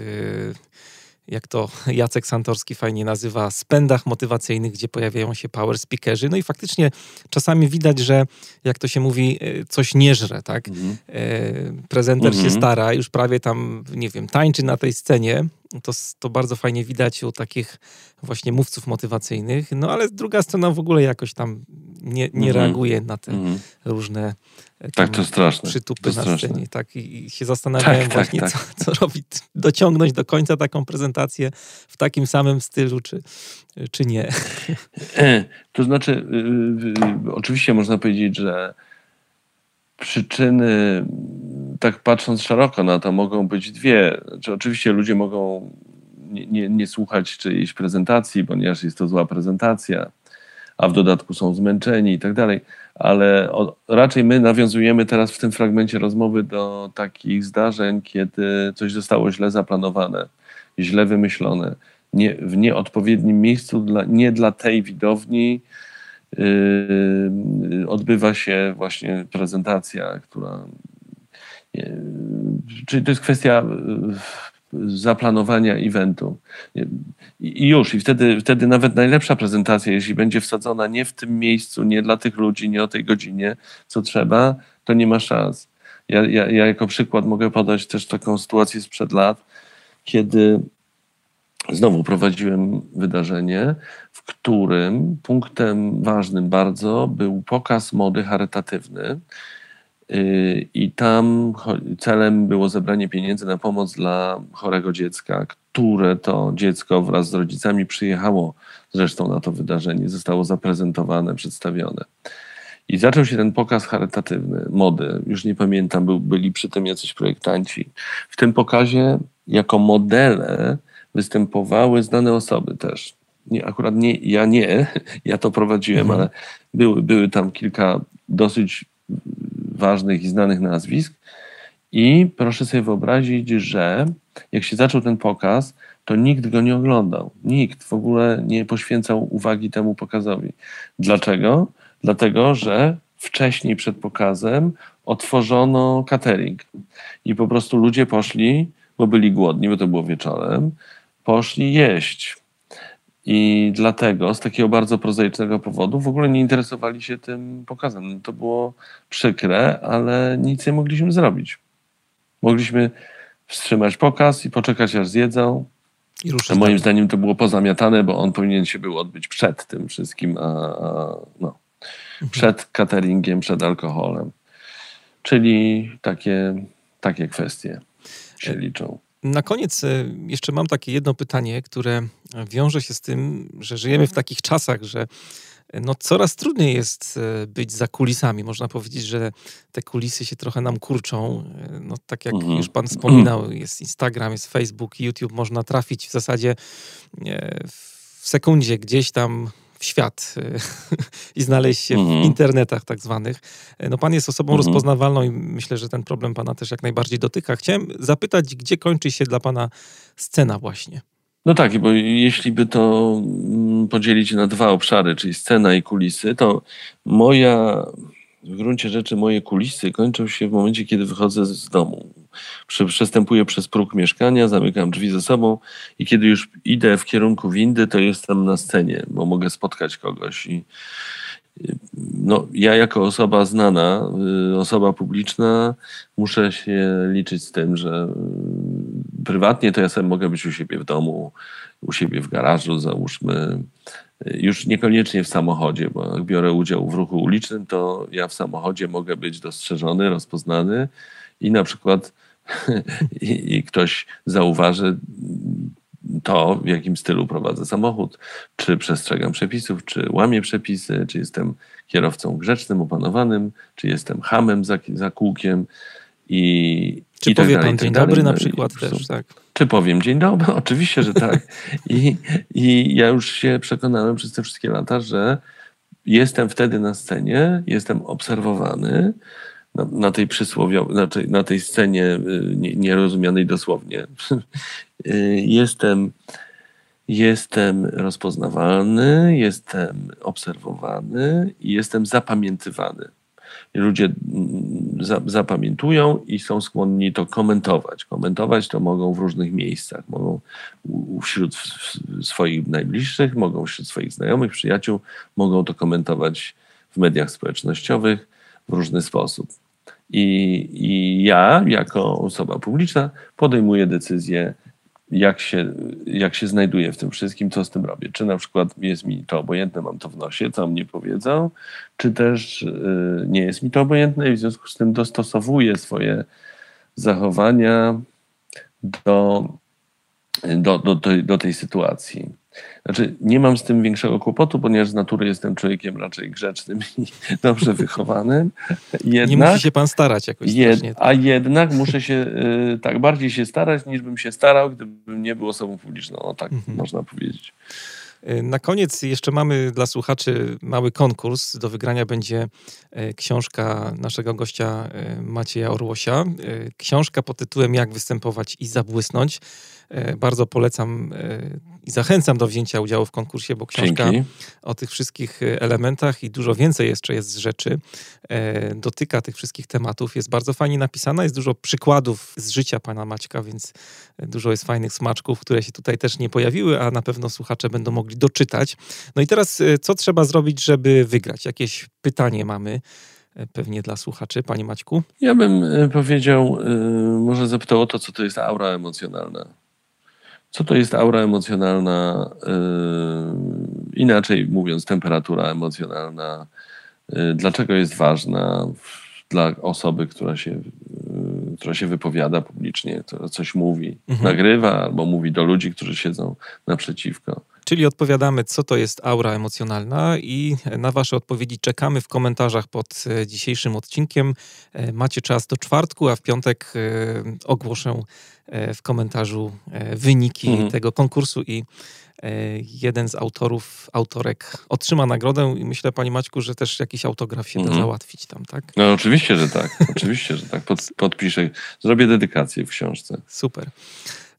jak to Jacek Santorski fajnie nazywa, spędach motywacyjnych, gdzie pojawiają się power speakerzy. No i faktycznie czasami widać, że jak to się mówi, e, coś nie żre, tak? Mhm. E, prezenter mhm. się stara, już prawie tam, nie wiem, tańczy na tej scenie. To, to bardzo fajnie widać u takich właśnie mówców motywacyjnych. No ale druga strona w ogóle jakoś tam nie, nie mhm. reaguje na te mhm. różne tak, to straszne. przytupy to na scenie. Tak, I się zastanawiałem tak, tak, właśnie, tak, Co, co robić, dociągnąć do końca taką prezentację w takim samym stylu, czy, czy nie. E, to znaczy, y, y, y, oczywiście można powiedzieć, że przyczyny, tak patrząc szeroko na to, mogą być dwie. Znaczy, oczywiście ludzie mogą nie, nie, nie słuchać czyjejś prezentacji, ponieważ jest to zła prezentacja, a w dodatku są zmęczeni i tak dalej ale o, raczej my nawiązujemy teraz w tym fragmencie rozmowy do takich zdarzeń, kiedy coś zostało źle zaplanowane, źle wymyślone, nie, w nieodpowiednim miejscu, dla, nie dla tej widowni. Yy, odbywa się właśnie prezentacja, która. Czyli to jest kwestia yy, zaplanowania eventu. I już, i wtedy, wtedy nawet najlepsza prezentacja, jeśli będzie wsadzona nie w tym miejscu, nie dla tych ludzi, nie o tej godzinie, co trzeba, to nie ma szans. Ja, ja, ja jako przykład mogę podać też taką sytuację sprzed lat, kiedy znowu prowadziłem wydarzenie, w którym punktem ważnym bardzo był pokaz mody charytatywny I tam celem było zebranie pieniędzy na pomoc dla chorego dziecka, które to dziecko wraz z rodzicami przyjechało zresztą na to wydarzenie, zostało zaprezentowane, przedstawione. I zaczął się ten pokaz charytatywny, mody. Już nie pamiętam, był, byli przy tym jacyś projektanci. W tym pokazie jako modele występowały znane osoby też. Nie, akurat nie, ja nie, ja to prowadziłem, mhm. ale były, były tam kilka dosyć ważnych i znanych nazwisk. I proszę sobie wyobrazić, że jak się zaczął ten pokaz, to nikt go nie oglądał. Nikt w ogóle nie poświęcał uwagi temu pokazowi. Dlaczego? Dlatego, że wcześniej przed pokazem otworzono catering i po prostu ludzie poszli, bo byli głodni, bo to było wieczorem, poszli jeść. I dlatego z takiego bardzo prozaicznego powodu w ogóle nie interesowali się tym pokazem. To było przykre, ale nic nie mogliśmy zrobić. Mogliśmy wstrzymać pokaz i poczekać aż zjedzą. I moim dalej. zdaniem to było pozamiatane, bo on powinien się był odbyć przed tym wszystkim, a, a no, mhm. przed cateringiem, przed alkoholem. Czyli takie, takie kwestie się liczą. Na koniec e, jeszcze mam takie jedno pytanie, które wiąże się z tym, że żyjemy w takich czasach, że e, no coraz trudniej jest e, być za kulisami. Można powiedzieć, że te kulisy się trochę nam kurczą. No, tak jak mhm. już pan wspominał, jest Instagram, jest Facebook, YouTube, można trafić w zasadzie w sekundzie gdzieś tam w świat y, i znaleźć się w mhm. internetach tak zwanych. No pan jest osobą mhm. rozpoznawalną i myślę, że ten problem pana też jak najbardziej dotyka. Chciałem zapytać, gdzie kończy się dla pana scena właśnie? No tak, bo jeśli by to mm, podzielić na dwa obszary, czyli scena i kulisy, to moja w gruncie rzeczy moje kulisy kończą się w momencie, kiedy wychodzę z domu. Przestępuję przez próg mieszkania, zamykam drzwi ze sobą i kiedy już idę w kierunku windy, to jestem na scenie, bo mogę spotkać kogoś. I no, ja jako osoba znana, y, osoba publiczna, muszę się liczyć z tym, że y, prywatnie to ja sobie mogę być u siebie w domu, u siebie w garażu, załóżmy, już niekoniecznie w samochodzie, bo jak biorę udział w ruchu ulicznym, to ja w samochodzie mogę być dostrzeżony, rozpoznany i na przykład i, i ktoś zauważy to, w jakim stylu prowadzę samochód, czy przestrzegam przepisów, czy łamię przepisy, czy jestem kierowcą grzecznym, opanowanym, czy jestem hamem za, za kółkiem. I Czy i tak powie dalej, pan tak dzień dalej. dobry No na i przykład też, tak? Czy powiem dzień dobry? Oczywiście, że tak. I, I ja już się przekonałem przez te wszystkie lata, że jestem wtedy na scenie, jestem obserwowany na, na tej przysłowiowej, na tej, na tej scenie y, nie- nierozumianej dosłownie. Y, Jestem, jestem rozpoznawalny, jestem obserwowany i jestem zapamiętywany. Ludzie mm, za, zapamiętują i są skłonni to komentować. Komentować to mogą w różnych miejscach. Mogą wśród swoich najbliższych, mogą wśród swoich znajomych, przyjaciół, mogą to komentować w mediach społecznościowych w różny sposób. I, I ja, jako osoba publiczna, podejmuję decyzję, jak się, jak się znajduję w tym wszystkim, co z tym robię. Czy na przykład jest mi to obojętne, mam to w nosie, co mnie powiedzą, czy też y, nie jest mi to obojętne i w związku z tym dostosowuję swoje zachowania do, do, do, tej, do tej sytuacji. Znaczy, nie mam z tym większego kłopotu, ponieważ z natury jestem człowiekiem raczej grzecznym i dobrze wychowanym. Nie Jednak, musi się pan starać jakoś Jed, strasznie. a jednak muszę się y, tak bardziej się starać, niż bym się starał, gdybym nie był osobą publiczną. O tak Mhm. można powiedzieć. Y, Na koniec jeszcze mamy dla słuchaczy mały konkurs. Do wygrania będzie e, książka naszego gościa e, Macieja Orłosia. Książka pod tytułem Jak występować i zabłysnąć. E, Bardzo polecam e, i zachęcam do wzięcia udziału w konkursie, bo książka Dzięki. o tych wszystkich e, elementach i dużo więcej jeszcze jest z rzeczy. Dotyka tych wszystkich tematów. Jest bardzo fajnie napisana, jest dużo przykładów z życia pana Maćka, więc dużo jest fajnych smaczków, które się tutaj też nie pojawiły, a na pewno słuchacze będą mogli doczytać. No i teraz, co trzeba zrobić, żeby wygrać? Jakieś pytanie mamy pewnie dla słuchaczy, panie Maćku. Ja bym powiedział, może zapytał o to, co to jest aura emocjonalna. Co to jest aura emocjonalna? y, Inaczej mówiąc, temperatura emocjonalna. y, Dlaczego jest ważna w- dla osoby, która się, y, która się wypowiada publicznie, która coś mówi, Mhm. nagrywa albo mówi do ludzi, którzy siedzą naprzeciwko. Czyli odpowiadamy, co to jest aura emocjonalna, i na Wasze odpowiedzi czekamy w komentarzach pod e, dzisiejszym odcinkiem. E, Macie czas do czwartku, a w piątek e, ogłoszę w komentarzu e, wyniki Mhm. tego konkursu i e, jeden z autorów, autorek otrzyma nagrodę. I myślę, Panie Maćku, że też jakiś autograf się da Mhm. załatwić tam, tak? No oczywiście, że tak. Oczywiście, że tak. Pod, podpiszę. Zrobię dedykację w książce. Super.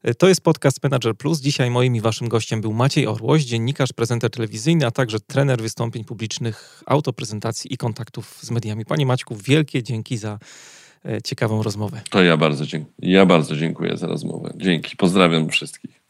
E, To jest podcast Manager Plus. Dzisiaj moim i waszym gościem był Maciej Orłoś, dziennikarz, prezenter telewizyjny, a także trener wystąpień publicznych, autoprezentacji i kontaktów z mediami. Panie Maćku, wielkie dzięki za e, ciekawą rozmowę. To ja bardzo, dziękuję. ja bardzo dziękuję za rozmowę. Dzięki. Pozdrawiam wszystkich.